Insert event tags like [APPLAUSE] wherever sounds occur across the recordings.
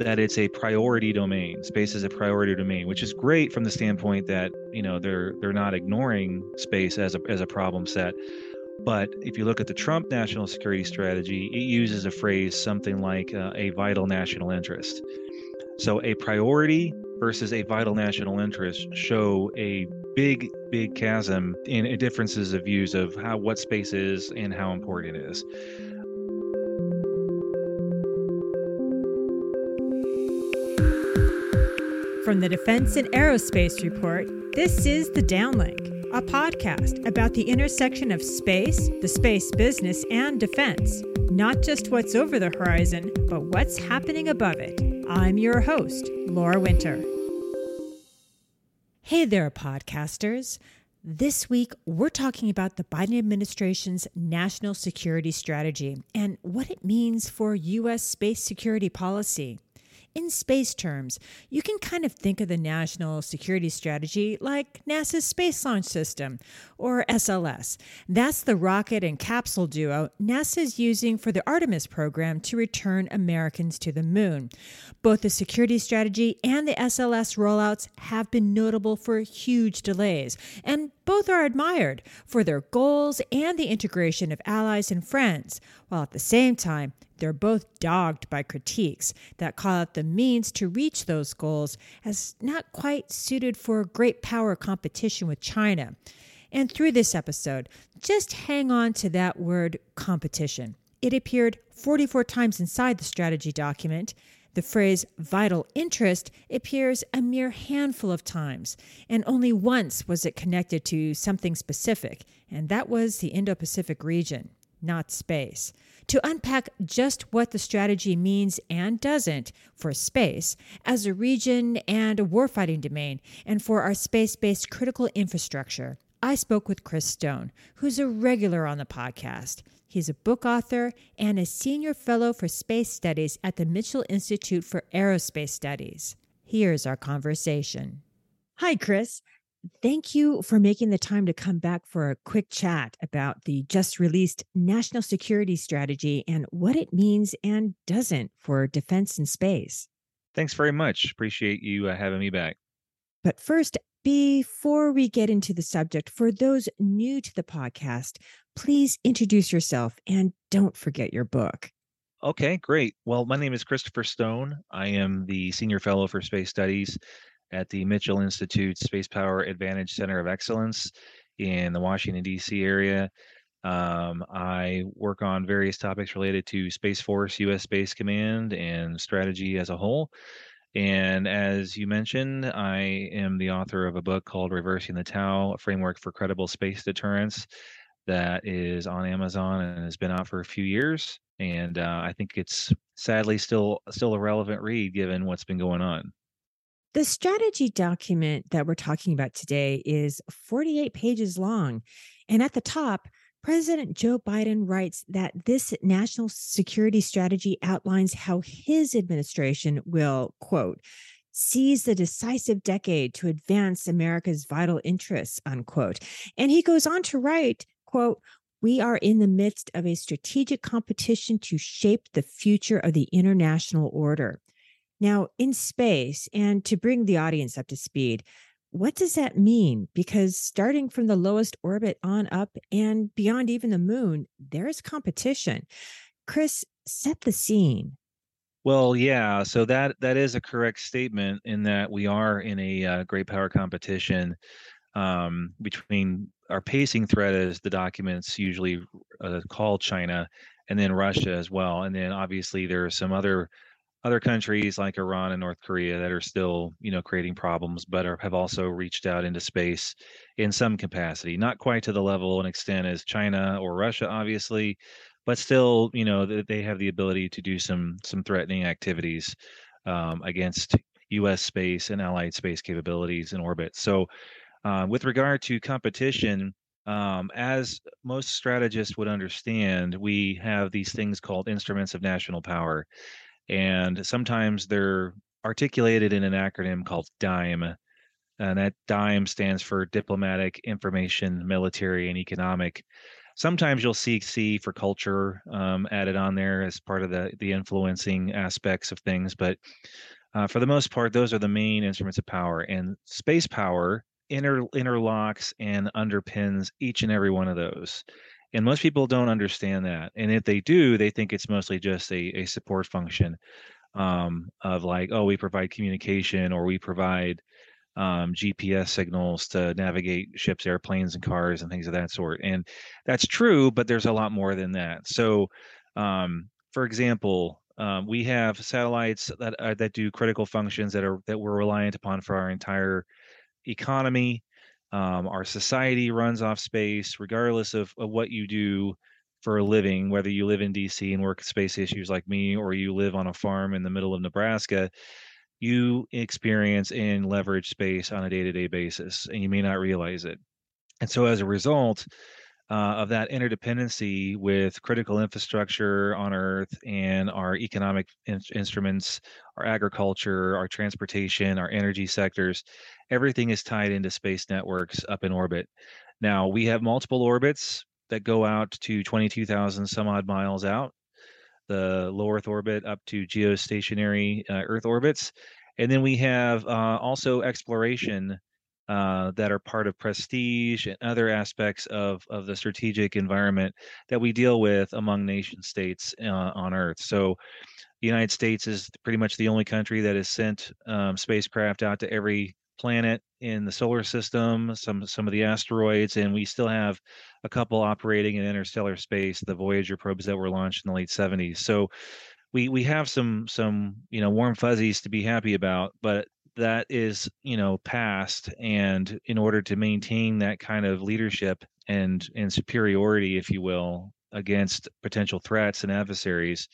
that it's a priority domain. Space is a priority domain, which is great from the standpoint that you know they're they're not ignoring space as a as a problem set. But if you look at the Trump national security strategy, it uses a phrase something like uh, a vital national interest. So a priority versus a vital national interest show a big, big chasm in differences of views of how what space is and how important it is. From the Defense and Aerospace Report, this is The Downlink, a podcast about the intersection of space, the space business, and defense. Not just what's over the horizon, but what's happening above it. I'm your host, Laura Winter. Hey there, podcasters. This week, we're talking about the Biden administration's national security strategy and what it means for U.S. space security policy. In space terms, you can kind of think of the national security strategy like NASA's Space Launch System, or SLS. That's the rocket and capsule duo NASA is using for the Artemis program to return Americans to the moon. Both the security strategy and the SLS rollouts have been notable for huge delays, and both are admired for their goals and the integration of allies and friends, while at the same time, they're both dogged by critiques that call out the means to reach those goals as not quite suited for great power competition with China. And through this episode, just hang on to that word competition. It appeared 44 times inside the strategy document. The phrase vital interest appears a mere handful of times, and only once was it connected to something specific, and that was the Indo Pacific region, not space to unpack just what the strategy means and doesn't for space as a region and a warfighting domain, and for our space based critical infrastructure. I spoke with Chris Stone, who's a regular on the podcast. He's a book author and a senior fellow for space studies at the Mitchell Institute for Aerospace Studies. Here's our conversation. Hi, Chris. Thank you for making the time to come back for a quick chat about the just released national security strategy and what it means and doesn't for defense and space. Thanks very much. Appreciate you uh, having me back. But first, before we get into the subject, for those new to the podcast, please introduce yourself and don't forget your book. Okay, great. Well, my name is Christopher Stone. I am the Senior Fellow for Space Studies at the Mitchell Institute Space Power Advantage Center of Excellence in the Washington, D.C. area. Um, I work on various topics related to Space Force, U.S. Space Command, and strategy as a whole. And as you mentioned, I am the author of a book called Reversing the Tao, a framework for credible space deterrence that is on Amazon and has been out for a few years. And uh, I think it's sadly still still a relevant read given what's been going on. The strategy document that we're talking about today is 48 pages long. And at the top, President Joe Biden writes that this national security strategy outlines how his administration will, quote, seize the decisive decade to advance America's vital interests, unquote. And he goes on to write, quote, we are in the midst of a strategic competition to shape the future of the international order. Now, in space, and to bring the audience up to speed, what does that mean? Because starting from the lowest orbit on up and beyond even the moon, there is competition. Chris, set the scene. Well, yeah, so that that is a correct statement in that we are in a uh, great power competition um, between our pacing threat, as the documents usually uh, call China, and then Russia as well, and then obviously there are some other other countries like Iran and North Korea that are still, you know, creating problems, but are, have also reached out into space in some capacity. Not quite to the level and extent as China or Russia, obviously, but still, you know, they have the ability to do some some threatening activities um, against U.S. space and allied space capabilities in orbit. So, uh, with regard to competition. Um, as most strategists would understand, we have these things called instruments of national power and sometimes they're articulated in an acronym called DIME. And that DIME stands for diplomatic, information, military, and economic. Sometimes you'll see C for culture um, added on there as part of the the influencing aspects of things, but uh, for the most part, those are the main instruments of power. And space power inter interlocks and underpins each and every one of those. And most people don't understand that. And if they do, they think it's mostly just a, a support function um, of like, oh, we provide communication or we provide um, GPS signals to navigate ships, airplanes, and cars and things of that sort. And that's true, but there's a lot more than that. So, um, for example, um, we have satellites that uh, that do critical functions that are that we're reliant upon for our entire economy. Um, our society runs off space, regardless of, of what you do for a living, whether you live in DC and work space issues like me, or you live on a farm in the middle of Nebraska, you experience and leverage space on a day to day basis, and you may not realize it. And so, as a result, uh, of that interdependency with critical infrastructure on Earth and our economic in- instruments, our agriculture, our transportation, our energy sectors, everything is tied into space networks up in orbit. Now, we have multiple orbits that go out to 22,000 some odd miles out, the low Earth orbit up to geostationary uh, Earth orbits. And then we have uh, also exploration uh, that are part of prestige and other aspects of, of the strategic environment that we deal with among nation states uh, on Earth. So, the United States is pretty much the only country that has sent um, spacecraft out to every planet in the solar system, some some of the asteroids, and we still have a couple operating in interstellar space, the Voyager probes that were launched in the late 70s. So we we have some some you know warm fuzzies to be happy about, but that is you know past and in order to maintain that kind of leadership and and superiority if you will against potential threats and adversaries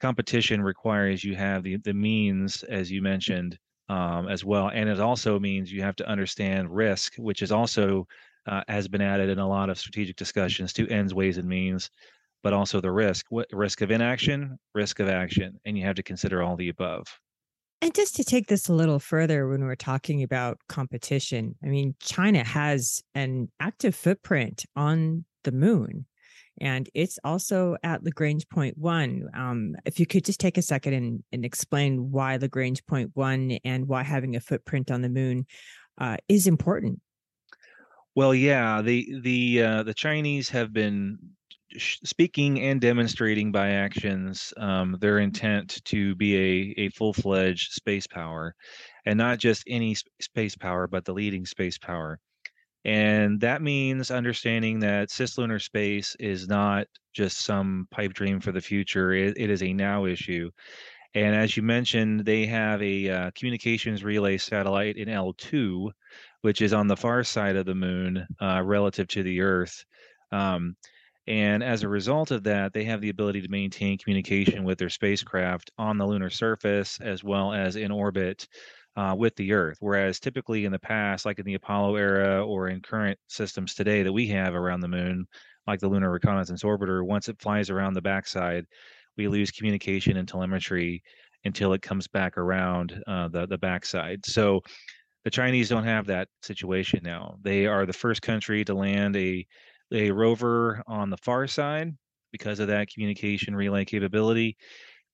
competition requires you have the, the means as you mentioned um, as well and it also means you have to understand risk which is also uh, has been added in a lot of strategic discussions to ends ways and means but also the risk what risk of inaction risk of action and you have to consider all the above and just to take this a little further, when we're talking about competition, I mean, China has an active footprint on the moon, and it's also at Lagrange point one. Um, if you could just take a second and, and explain why Lagrange point one and why having a footprint on the moon uh, is important. Well, yeah, the the uh, the Chinese have been speaking and demonstrating by actions um, their intent to be a, a full-fledged space power and not just any space power but the leading space power. And that means understanding that cislunar space is not just some pipe dream for the future it, it is a now issue. And as you mentioned they have a uh, communications relay satellite in l2 which is on the far side of the moon uh, relative to the earth. Um, and as a result of that, they have the ability to maintain communication with their spacecraft on the lunar surface as well as in orbit uh, with the Earth. Whereas typically in the past, like in the Apollo era or in current systems today that we have around the moon, like the Lunar Reconnaissance Orbiter, once it flies around the backside, we lose communication and telemetry until it comes back around uh, the the backside. So the Chinese don't have that situation now. They are the first country to land a a rover on the far side because of that communication relay capability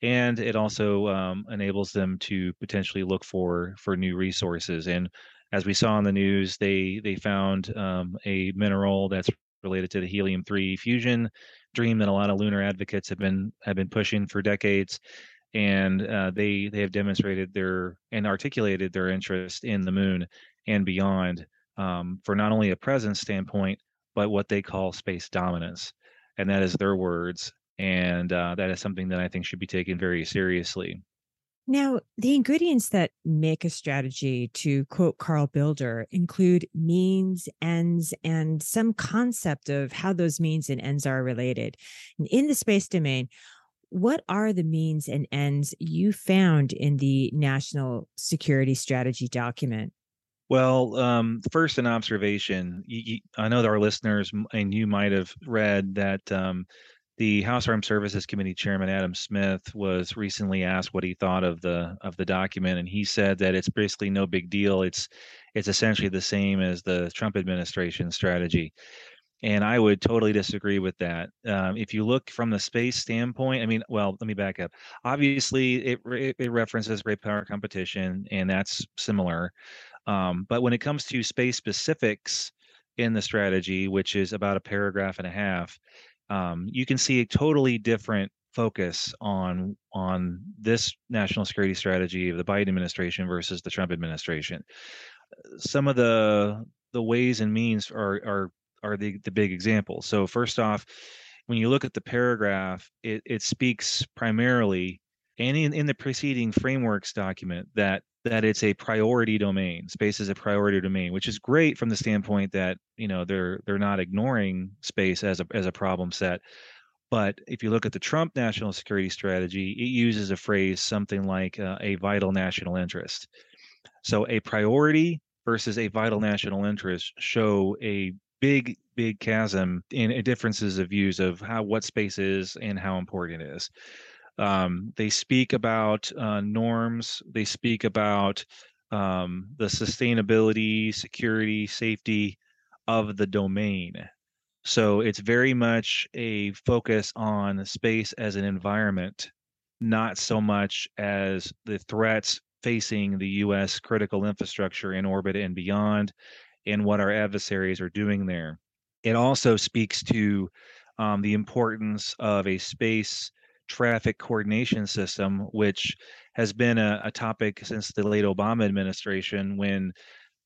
and it also um, enables them to potentially look for for new resources and as we saw in the news they they found um, a mineral that's related to the helium 3 fusion dream that a lot of lunar advocates have been have been pushing for decades and uh, they they have demonstrated their and articulated their interest in the moon and beyond um, for not only a presence standpoint but what they call space dominance. And that is their words. And uh, that is something that I think should be taken very seriously. Now, the ingredients that make a strategy, to quote Carl Builder, include means, ends, and some concept of how those means and ends are related. In the space domain, what are the means and ends you found in the National Security Strategy document? Well, um, first, an observation. You, you, I know that our listeners and you might have read that um, the House Armed Services Committee Chairman Adam Smith was recently asked what he thought of the of the document, and he said that it's basically no big deal. It's it's essentially the same as the Trump administration strategy. And I would totally disagree with that. Um, if you look from the space standpoint, I mean, well, let me back up. Obviously, it it, it references great power competition, and that's similar. Um, but when it comes to space specifics in the strategy, which is about a paragraph and a half, um, you can see a totally different focus on on this national security strategy of the Biden administration versus the Trump administration. Some of the the ways and means are are are the the big examples. So first off, when you look at the paragraph, it it speaks primarily and in, in the preceding frameworks document that that it's a priority domain. Space is a priority domain, which is great from the standpoint that you know they're they're not ignoring space as a as a problem set. But if you look at the Trump national security strategy, it uses a phrase something like uh, a vital national interest. So a priority versus a vital national interest show a big big chasm in differences of views of how what space is and how important it is. Um, they speak about uh, norms. They speak about um, the sustainability, security, safety of the domain. So it's very much a focus on space as an environment, not so much as the threats facing the U.S. critical infrastructure in orbit and beyond, and what our adversaries are doing there. It also speaks to um, the importance of a space traffic coordination system, which has been a, a topic since the late Obama administration when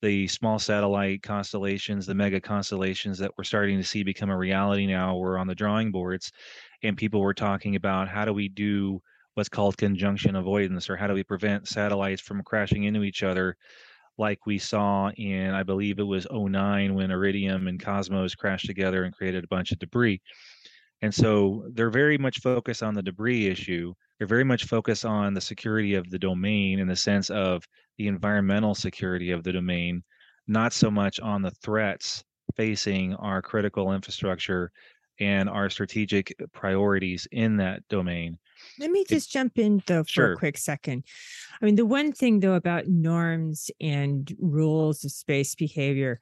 the small satellite constellations, the mega constellations that we're starting to see become a reality now were on the drawing boards. And people were talking about how do we do what's called conjunction avoidance, or how do we prevent satellites from crashing into each other, like we saw in, I believe it was 09 when Iridium and Cosmos crashed together and created a bunch of debris. And so they're very much focused on the debris issue. They're very much focused on the security of the domain in the sense of the environmental security of the domain, not so much on the threats facing our critical infrastructure and our strategic priorities in that domain. Let me just it, jump in though for sure. a quick second. I mean, the one thing though about norms and rules of space behavior,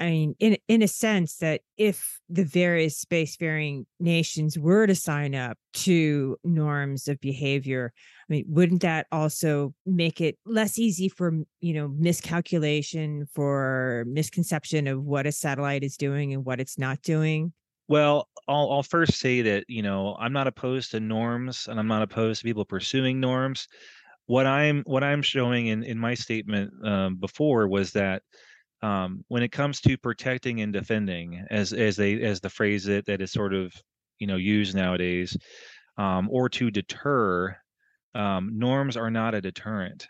I mean, in in a sense that if the various spacefaring nations were to sign up to norms of behavior, I mean, wouldn't that also make it less easy for you know miscalculation, for misconception of what a satellite is doing and what it's not doing? Well, I'll I'll first say that you know I'm not opposed to norms, and I'm not opposed to people pursuing norms. What I'm what I'm showing in in my statement um, before was that um, when it comes to protecting and defending, as as they as the phrase that that is sort of you know used nowadays, um, or to deter, um, norms are not a deterrent.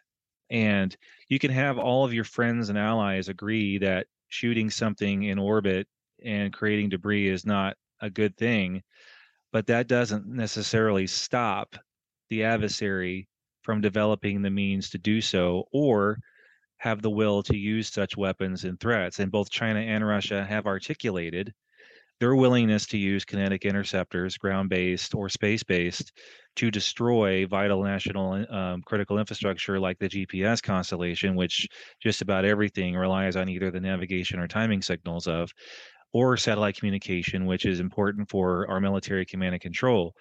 And you can have all of your friends and allies agree that shooting something in orbit and creating debris is not a good thing, but that doesn't necessarily stop the adversary from developing the means to do so or have the will to use such weapons and threats. And both China and Russia have articulated their willingness to use kinetic interceptors, ground based or space based, to destroy vital national um, critical infrastructure like the GPS constellation, which just about everything relies on either the navigation or timing signals of, or satellite communication, which is important for our military command and control.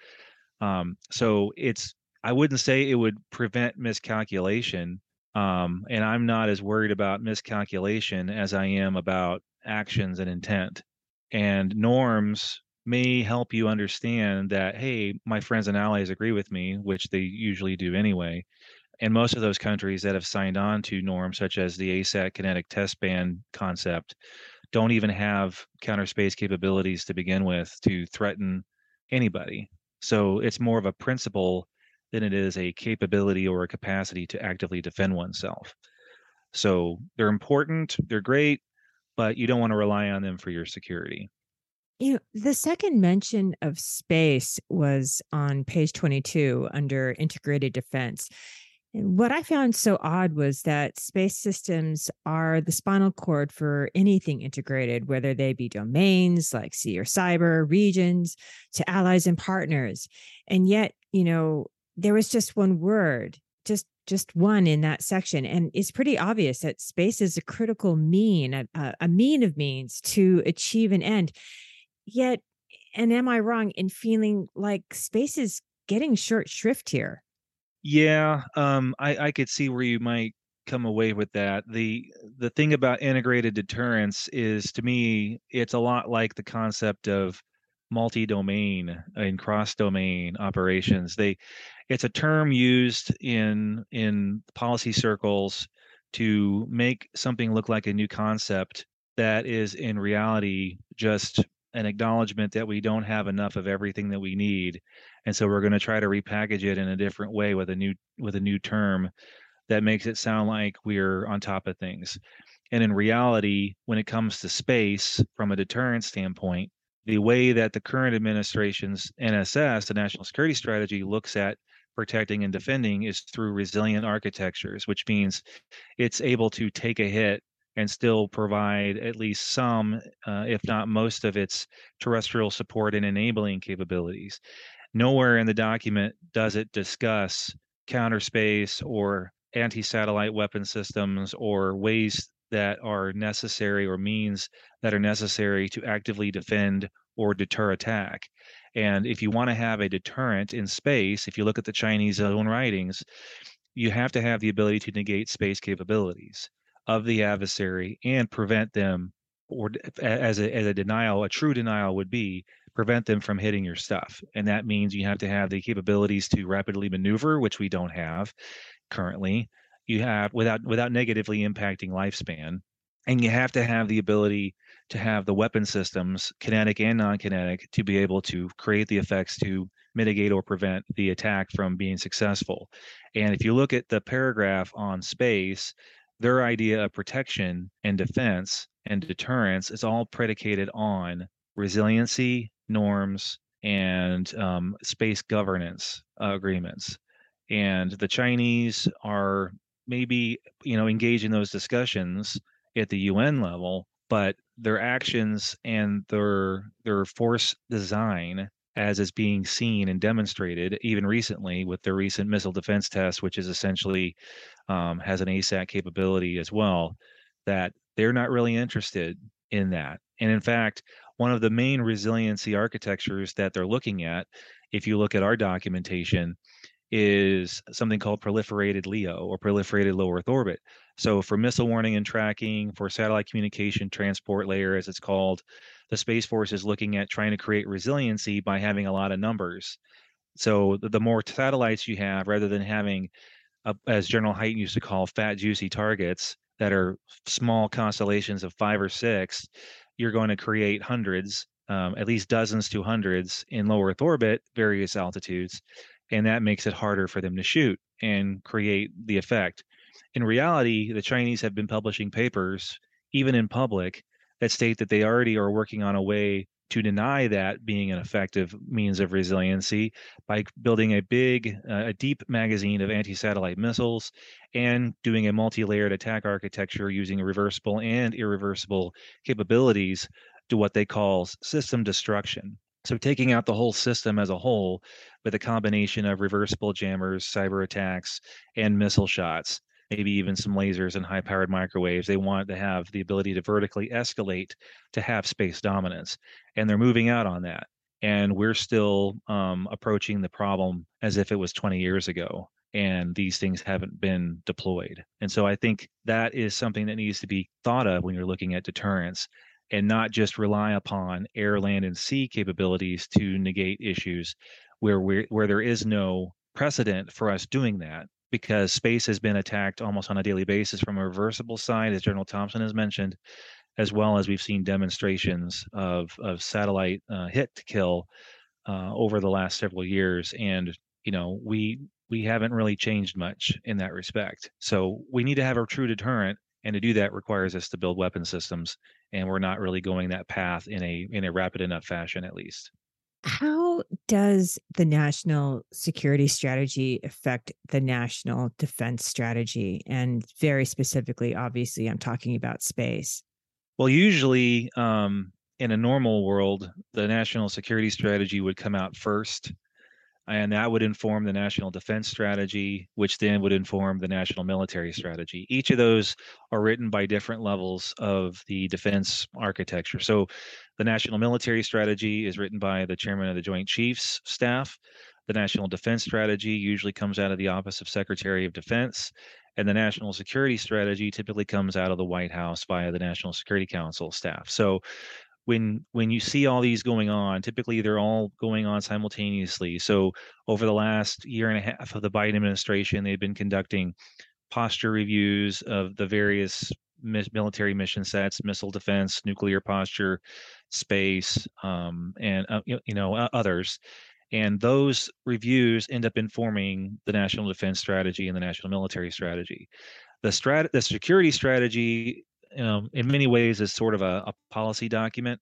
Um, so it's I wouldn't say it would prevent miscalculation um, and I'm not as worried about miscalculation as I am about actions and intent. And norms may help you understand that, hey, my friends and allies agree with me, which they usually do anyway. And most of those countries that have signed on to norms such as the ASAT kinetic test ban concept don't even have counter space capabilities to begin with to threaten anybody. So it's more of a principle than it is a capability or a capacity to actively defend oneself. So they're important, they're great, but you don't want to rely on them for your security. You know, the second mention of space was on page 22 under integrated defense. And what I found so odd was that space systems are the spinal cord for anything integrated, whether they be domains like sea or cyber, regions, to allies and partners. And yet, you know, there was just one word, just just one in that section. And it's pretty obvious that space is a critical mean, a, a mean of means to achieve an end. Yet, and am I wrong in feeling like space is getting short shrift here? Yeah, um, I, I could see where you might come away with that. The the thing about integrated deterrence is to me it's a lot like the concept of multi-domain and cross-domain operations. They it's a term used in in policy circles to make something look like a new concept that is in reality just an acknowledgement that we don't have enough of everything that we need and so we're going to try to repackage it in a different way with a new with a new term that makes it sound like we're on top of things and in reality when it comes to space from a deterrence standpoint the way that the current administration's NSS, the National Security Strategy, looks at protecting and defending is through resilient architectures, which means it's able to take a hit and still provide at least some, uh, if not most, of its terrestrial support and enabling capabilities. Nowhere in the document does it discuss counter space or anti satellite weapon systems or ways that are necessary or means that are necessary to actively defend or deter attack. And if you want to have a deterrent in space, if you look at the Chinese own writings, you have to have the ability to negate space capabilities of the adversary and prevent them, or as a, as a denial, a true denial would be, prevent them from hitting your stuff. And that means you have to have the capabilities to rapidly maneuver, which we don't have currently you have without without negatively impacting lifespan and you have to have the ability to have the weapon systems kinetic and non-kinetic to be able to create the effects to mitigate or prevent the attack from being successful. And if you look at the paragraph on space their idea of protection and defense and deterrence is all predicated on resiliency norms and um, space governance uh, agreements. And the chinese are maybe you know engage in those discussions at the UN level, but their actions and their their force design as is being seen and demonstrated even recently with their recent missile defense test, which is essentially um, has an ASAT capability as well, that they're not really interested in that. And in fact, one of the main resiliency architectures that they're looking at, if you look at our documentation, is something called proliferated LEO or proliferated low Earth orbit. So for missile warning and tracking, for satellite communication transport layer, as it's called, the Space Force is looking at trying to create resiliency by having a lot of numbers. So the, more satellites you have, rather than having, a, as General Hyten used to call, fat, juicy targets that are small constellations of five or six, you're going to create hundreds, um, at least dozens to hundreds in low Earth orbit, various altitudes and that makes it harder for them to shoot and create the effect. In reality, the Chinese have been publishing papers, even in public, that state that they already are working on a way to deny that being an effective means of resiliency by building a big, uh, a deep magazine of anti satellite missiles and doing a multi layered attack architecture using reversible and irreversible capabilities to what they call system destruction. So taking out the whole system as a whole with a combination of reversible jammers, cyber attacks, and missile shots, maybe even some lasers and high-powered microwaves. They want to have the ability to vertically escalate to have space dominance, and they're moving out on that. And we're still um, approaching the problem as if it was 20 years ago and these things haven't been deployed. And so I think that is something that needs to be thought of when you're looking at deterrence and not just rely upon air, land, and sea capabilities to negate issues where we where there is no precedent for us doing that because space has been attacked almost on a daily basis from a reversible side, as General Thompson has mentioned, as well as we've seen demonstrations of of satellite uh, hit to kill uh, over the last several years, and you know we we haven't really changed much in that respect. So we need to have a true deterrent and to do that requires us to build weapon systems and we're not really going that path in a in a rapid enough fashion at least. How does the national security strategy affect the national defense strategy? And very specifically obviously i'm talking about space. Well usually um, in a normal world the national security strategy would come out first and that would inform the national defense strategy, which then would inform the national military strategy. Each of those are written by different levels of the defense architecture. So, the national military strategy is written by the chairman of the Joint Chiefs Staff. The national defense strategy usually comes out of the Office of Secretary of Defense, and the national security strategy typically comes out of the White House via the National Security Council staff. So, when when you see all these going on typically they're all going on simultaneously. So over the last year and a half of the biden administration they've been conducting posture reviews of the various military mission sets missile defense nuclear posture space um, and uh, you know others. And those reviews end up informing the national defense strategy and the national military strategy. The strat the security strategy um, in many ways is sort of a, a policy document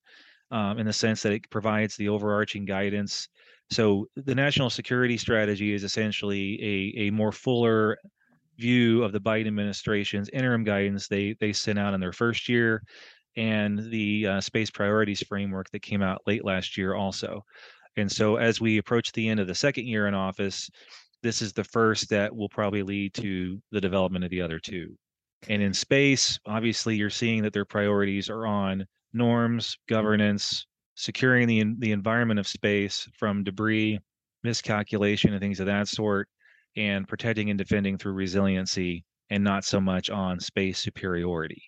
um, in the sense that it provides the overarching guidance. So the national security strategy is essentially a, a more fuller view of the Biden administration's interim guidance they they sent out in their first year, and the uh, space priorities framework that came out late last year also. And so as we approach the end of the second year in office, this is the first that will probably lead to the development of the other two. And in space, obviously, you're seeing that their priorities are on norms, governance, securing the the environment of space from debris, miscalculation, and things of that sort, and protecting and defending through resiliency, and not so much on space superiority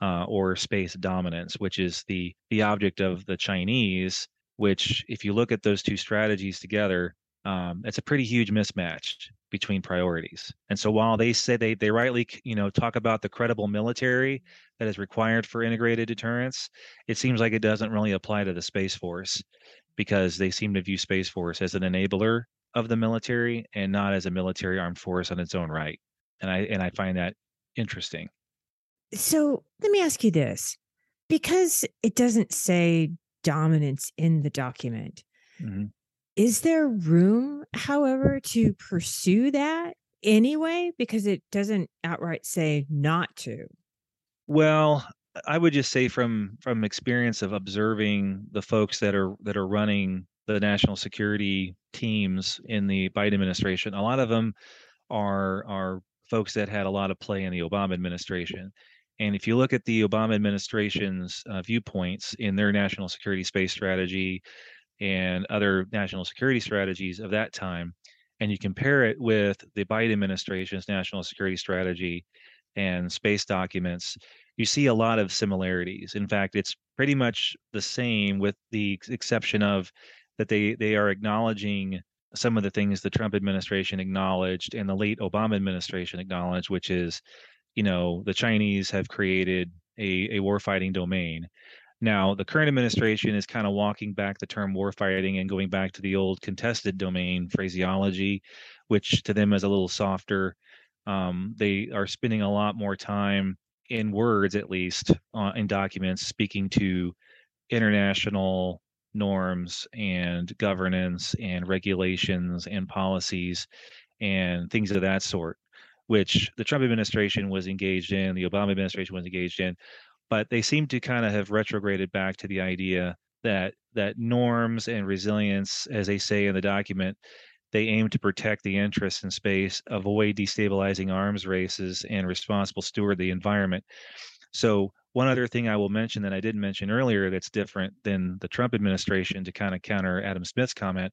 uh, or space dominance, which is the the object of the Chinese. Which, if you look at those two strategies together, um, it's a pretty huge mismatch between priorities. And so while they say they they rightly you know talk about the credible military that is required for integrated deterrence, it seems like it doesn't really apply to the space force because they seem to view space force as an enabler of the military and not as a military armed force on its own right. And I and I find that interesting. So let me ask you this because it doesn't say dominance in the document. Mm-hmm. Is there room, however, to pursue that anyway? Because it doesn't outright say not to. Well, I would just say from from experience of observing the folks that are that are running the national security teams in the Biden administration, a lot of them are are folks that had a lot of play in the Obama administration. And if you look at the Obama administration's uh, viewpoints in their national security space strategy, and other national security strategies of that time, and you compare it with the Biden administration's national security strategy and space documents, you see a lot of similarities. In fact, it's pretty much the same with the exception of that they they are acknowledging some of the things the Trump administration acknowledged and the late Obama administration acknowledged, which is, you know, the Chinese have created a, a warfighting domain. Now, the current administration is kind of walking back the term warfighting and going back to the old contested domain phraseology, which to them is a little softer. Um, they are spending a lot more time in words, at least uh, in documents, speaking to international norms and governance and regulations and policies and things of that sort, which the Trump administration was engaged in, the Obama administration was engaged in but they seem to kind of have retrograded back to the idea that that norms and resilience, as they say in the document, they aim to protect the interests in space, avoid destabilizing arms races, and responsible steward the environment. So one other thing I will mention that I didn't mention earlier that's different than the Trump administration to kind of counter Adam Smith's comment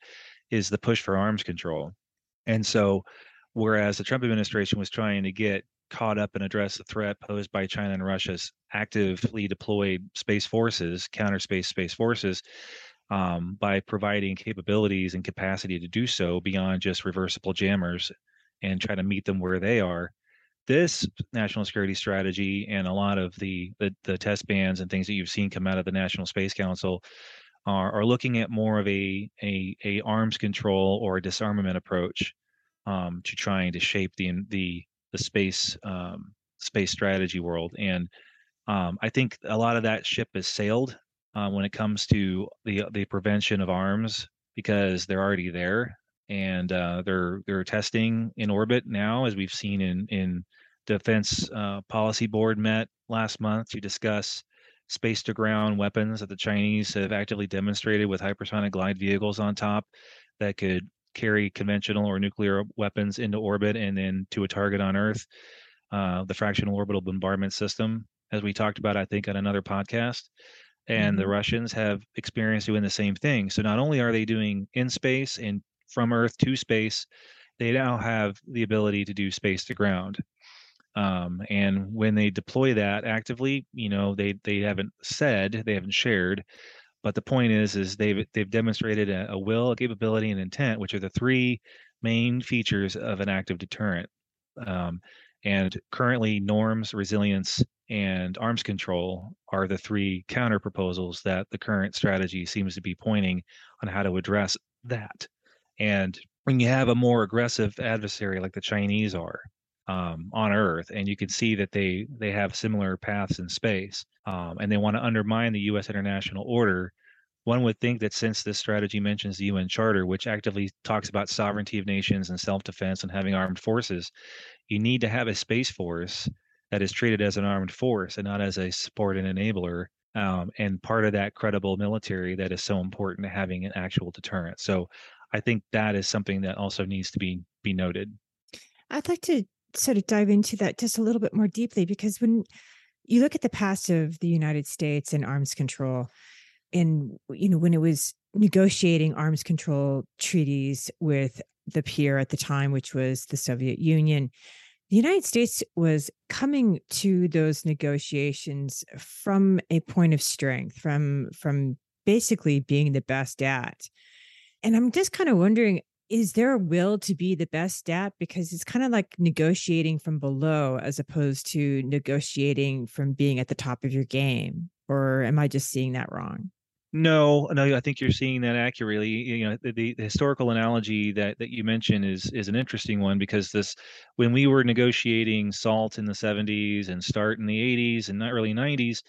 is the push for arms control. And so whereas the Trump administration was trying to get caught up and address the threat posed by China and Russia's actively deployed space forces, counter space space forces, um, by providing capabilities and capacity to do so beyond just reversible jammers and try to meet them where they are. This national security strategy and a lot of the, the, the test bands and things that you've seen come out of the National Space Council are, are looking at more of a, a, a arms control or a disarmament approach um, to trying to shape the the the space um, space strategy world. And um, I think a lot of that ship has sailed uh, when it comes to the the prevention of arms because they're already there and uh, they're they're testing in orbit now, as we've seen in in Defense uh, Policy Board met last month to discuss space to ground weapons that the Chinese have actively demonstrated with hypersonic glide vehicles on top that could carry conventional or nuclear weapons into orbit and then to a target on Earth. Uh, the fractional orbital bombardment system, as we talked about, I think, on another podcast. And mm-hmm. the Russians have experienced doing the same thing. So not only are they doing in space and from Earth to space, they now have the ability to do space to ground. Um, and when they deploy that actively, you know, they they haven't said, they haven't shared, but the point is, is they've they've demonstrated a, a will, a capability, and intent, which are the three main features of an active deterrent. Um, and currently, norms, resilience, and arms control are the three counter proposals that the current strategy seems to be pointing on how to address that. And when you have a more aggressive adversary like the Chinese are um, on Earth, and you can see that they they have similar paths in space, um, and they want to undermine the U.S. international order. One would think that since this strategy mentions the UN Charter, which actively talks about sovereignty of nations and self-defense and having armed forces, you need to have a space force that is treated as an armed force and not as a support and enabler um, and part of that credible military that is so important to having an actual deterrent. So I think that is something that also needs to be be noted. I'd like to sort of dive into that just a little bit more deeply because when you look at the past of the United States and arms control, and you know when it was negotiating arms control treaties with the peer at the time, which was the Soviet Union, the United States was coming to those negotiations from a point of strength, from from basically being the best at. And I'm just kind of wondering is there a will to be the best at? Because it's kind of like negotiating from below as opposed to negotiating from being at the top of your game or am i just seeing that wrong? No no i think you're seeing that accurately you know the, the, historical analogy that that you mentioned is is an interesting one because this when we were negotiating salt in the 70s and start in the 80s and not early 90s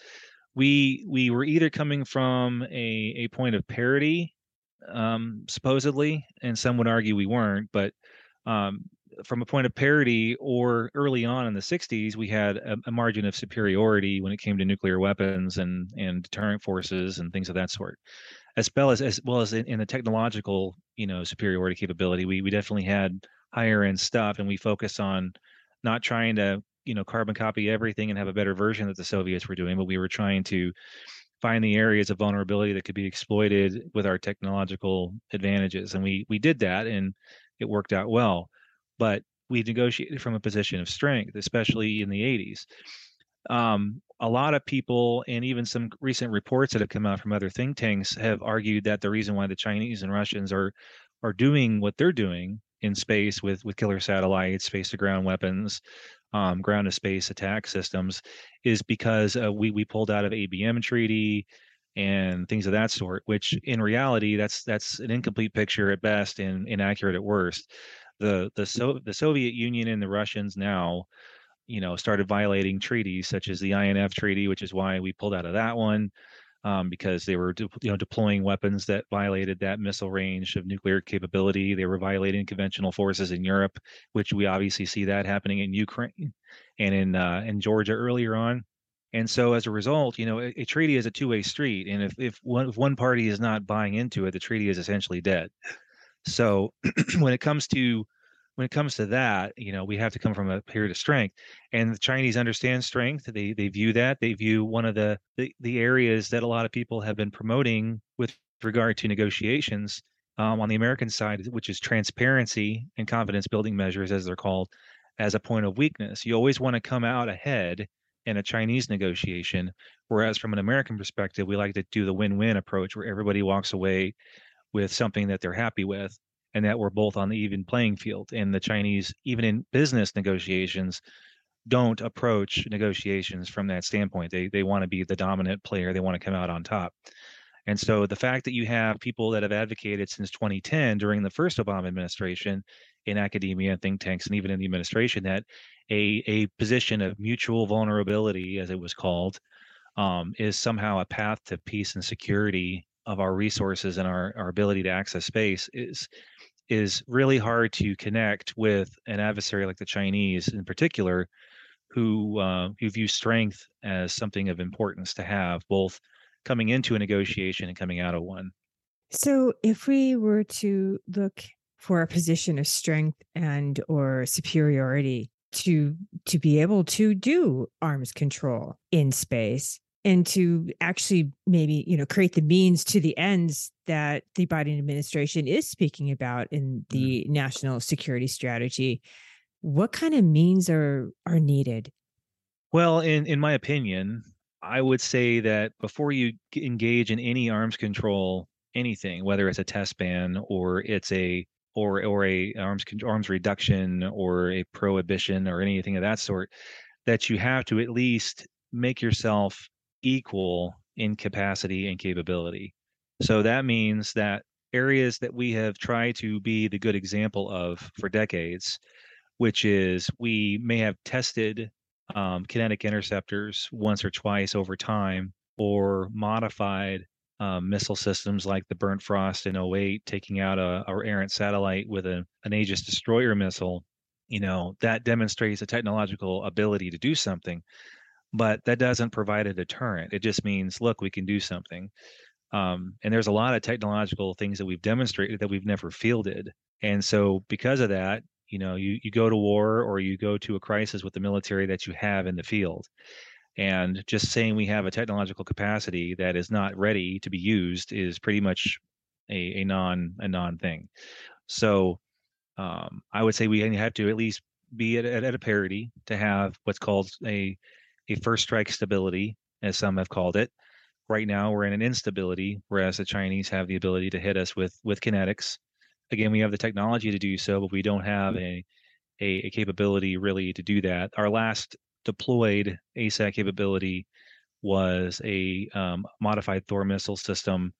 we we were either coming from a a point of parity um, supposedly, and some would argue we weren't. But um, from a point of parity, or early on in the 60s, we had a, a, margin of superiority when it came to nuclear weapons and and deterrent forces and things of that sort, as well as as well as in, in the technological you know superiority capability. We we definitely had higher end stuff, and we focused on not trying to you know carbon copy everything and have a better version that the Soviets were doing, but we were trying to find the areas of vulnerability that could be exploited with our technological advantages and we we did that and it worked out well. But we negotiated from a position of strength especially in the 80s um, a lot of people and even some recent reports that have come out from other think tanks have argued that the reason why the chinese and russians are are doing what they're doing in space with with killer satellites space to ground weapons um, ground to space attack systems is because uh, we we pulled out of ABM treaty and things of that sort. Which in reality, that's that's an incomplete picture at best and inaccurate at worst. The the so the Soviet Union and the Russians now, you know, started violating treaties such as the INF treaty, which is why we pulled out of that one um, because they were de- you know deploying weapons that violated that missile range of nuclear capability. They were violating conventional forces in Europe, which we obviously see that happening in Ukraine and in uh, in Georgia earlier on. And so as a result, you know, a, a treaty is a two-way street, and if if one if one party is not buying into it, the treaty is essentially dead. So [CLEARS THROAT] when it comes to when it comes to that, you know, we have to come from a period of strength. And the Chinese understand strength. They they view that. They view one of the, the, the areas that a lot of people have been promoting with regard to negotiations um, on the American side, which is transparency and confidence building measures, as they're called, as a point of weakness. You always want to come out ahead in a Chinese negotiation, whereas from an American perspective, we like to do the win-win approach, where everybody walks away with something that they're happy with and that we're both on the even playing field. And the Chinese, even in business negotiations, don't approach negotiations from that standpoint. They they want to be the dominant player. They want to come out on top. And so the fact that you have people that have advocated since 2010 during the first Obama administration in academia and think tanks and even in the administration that a a position of mutual vulnerability, as it was called, um, is somehow a path to peace and security of our resources and our, our ability to access space is is really hard to connect with an adversary like the Chinese in particular, who uh, who view strength as something of importance to have, both coming into a negotiation and coming out of one. So, if we were to look for a position of strength and or superiority to to be able to do arms control in space and to actually maybe you know create the means to the ends that the Biden administration is speaking about in mm-hmm. the mm. national security strategy what kind of means are are needed well in in my opinion i would say that before you engage in any arms control anything whether it's a test ban or it's a or or a arms arms reduction or a prohibition or anything of that sort that you have to at least make yourself equal in capacity and capability. So that means that areas that we have tried to be the good example of for decades, which is we may have tested um, kinetic interceptors once or twice over time or modified um, missile systems like the Burnt Frost in 08, taking out a, errant satellite with a, an Aegis destroyer missile, you know, that demonstrates a technological ability to do something but that doesn't provide a deterrent. It just means, look, we can do something. Um, and there's a lot of technological things that we've demonstrated that we've never fielded. And so, because of that, you know, you you go to war or you go to a crisis with the military that you have in the field. And just saying we have a technological capacity that is not ready to be used is pretty much a, a non a non thing. So um, I would say we have to at least be at, at, a parity to have what's called a a first strike stability, as some have called it. Right now, we're in an instability, whereas the Chinese have the ability to hit us with with kinetics. Again, we have the technology to do so, but we don't have a a, a capability really to do that. Our last deployed ASAT capability was a um, modified Thor missile system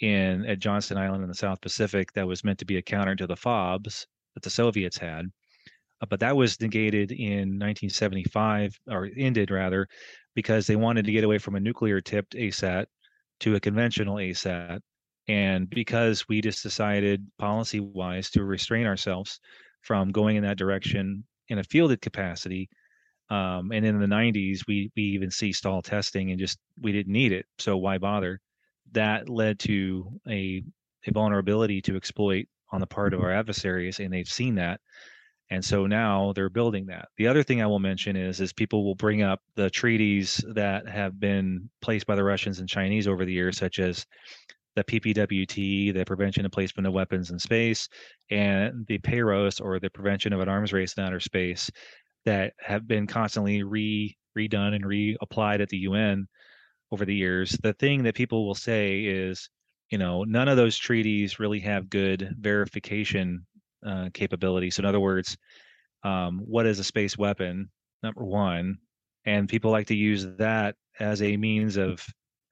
in at Johnston Island in the South Pacific that was meant to be a counter to the FOBS that the Soviets had. Uh, but that was negated in 1975 or ended rather because they wanted to get away from a nuclear tipped ASAT to a conventional ASAT. And because we just decided policy wise to restrain ourselves from going in that direction in a fielded capacity. Um, and in the 90s, we, we even ceased all testing and just we didn't need it. So why bother? That led to a, a vulnerability to exploit on the part of our adversaries, and they've seen that and so now they're building that. The other thing i will mention is is people will bring up the treaties that have been placed by the russians and chinese over the years such as the ppwt the prevention and placement of weapons in space and the PAROS or the prevention of an arms race in outer space that have been constantly re redone and reapplied at the un over the years. The thing that people will say is you know none of those treaties really have good verification uh, capability. So, in other words, um, what is a space weapon? Number one, and people like to use that as a means of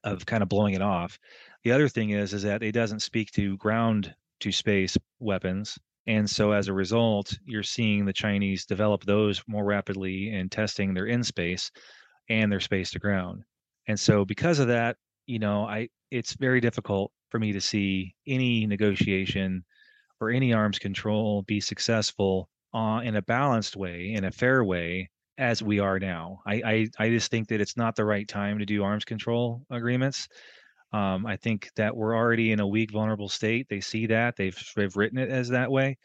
of kind of blowing it off. The other thing is is that it doesn't speak to ground to space weapons. And so as a result, you're seeing the Chinese develop those more rapidly in testing their in space and their space to ground. And so because of that, you know, I it's very difficult for me to see any negotiation or any arms control be successful uh, in a balanced way, in a fair way, as we are now. I, I, I just think that it's not the right time to do arms control agreements. Um, I think that we're already in a weak, vulnerable state. They see that they've they've written it as that way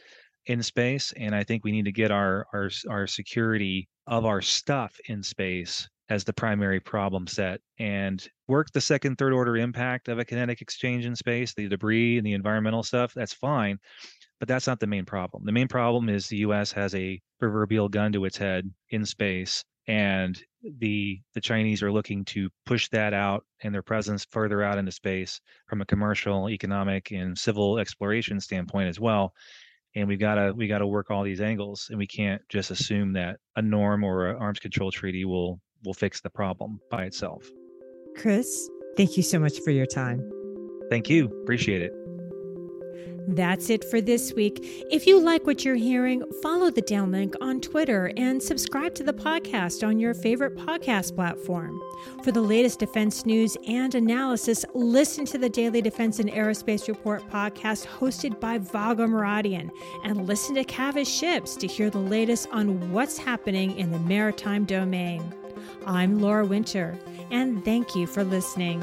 in space, and I think we need to get our our our security of our stuff in space as the primary problem set and work the second, third order impact of a kinetic exchange in space, the debris and the environmental stuff, that's fine. But that's not the main problem. The main problem is the US has a proverbial gun to its head in space. And the the Chinese are looking to push that out and their presence further out into space from a commercial, economic, and civil exploration standpoint as well and we've got to we got to work all these angles and we can't just assume that a norm or an arms control treaty will will fix the problem by itself. Chris, thank you so much for your time. Thank you. Appreciate it. That's it for this week. If you like what you're hearing, follow the downlink on Twitter and subscribe to the podcast on your favorite podcast platform. For the latest defense news and analysis, listen to the Daily Defense and Aerospace Report podcast hosted by Vago Muradian and listen to Cavas Ships to hear the latest on what's happening in the maritime domain. I'm Laura Winter, and thank you for listening.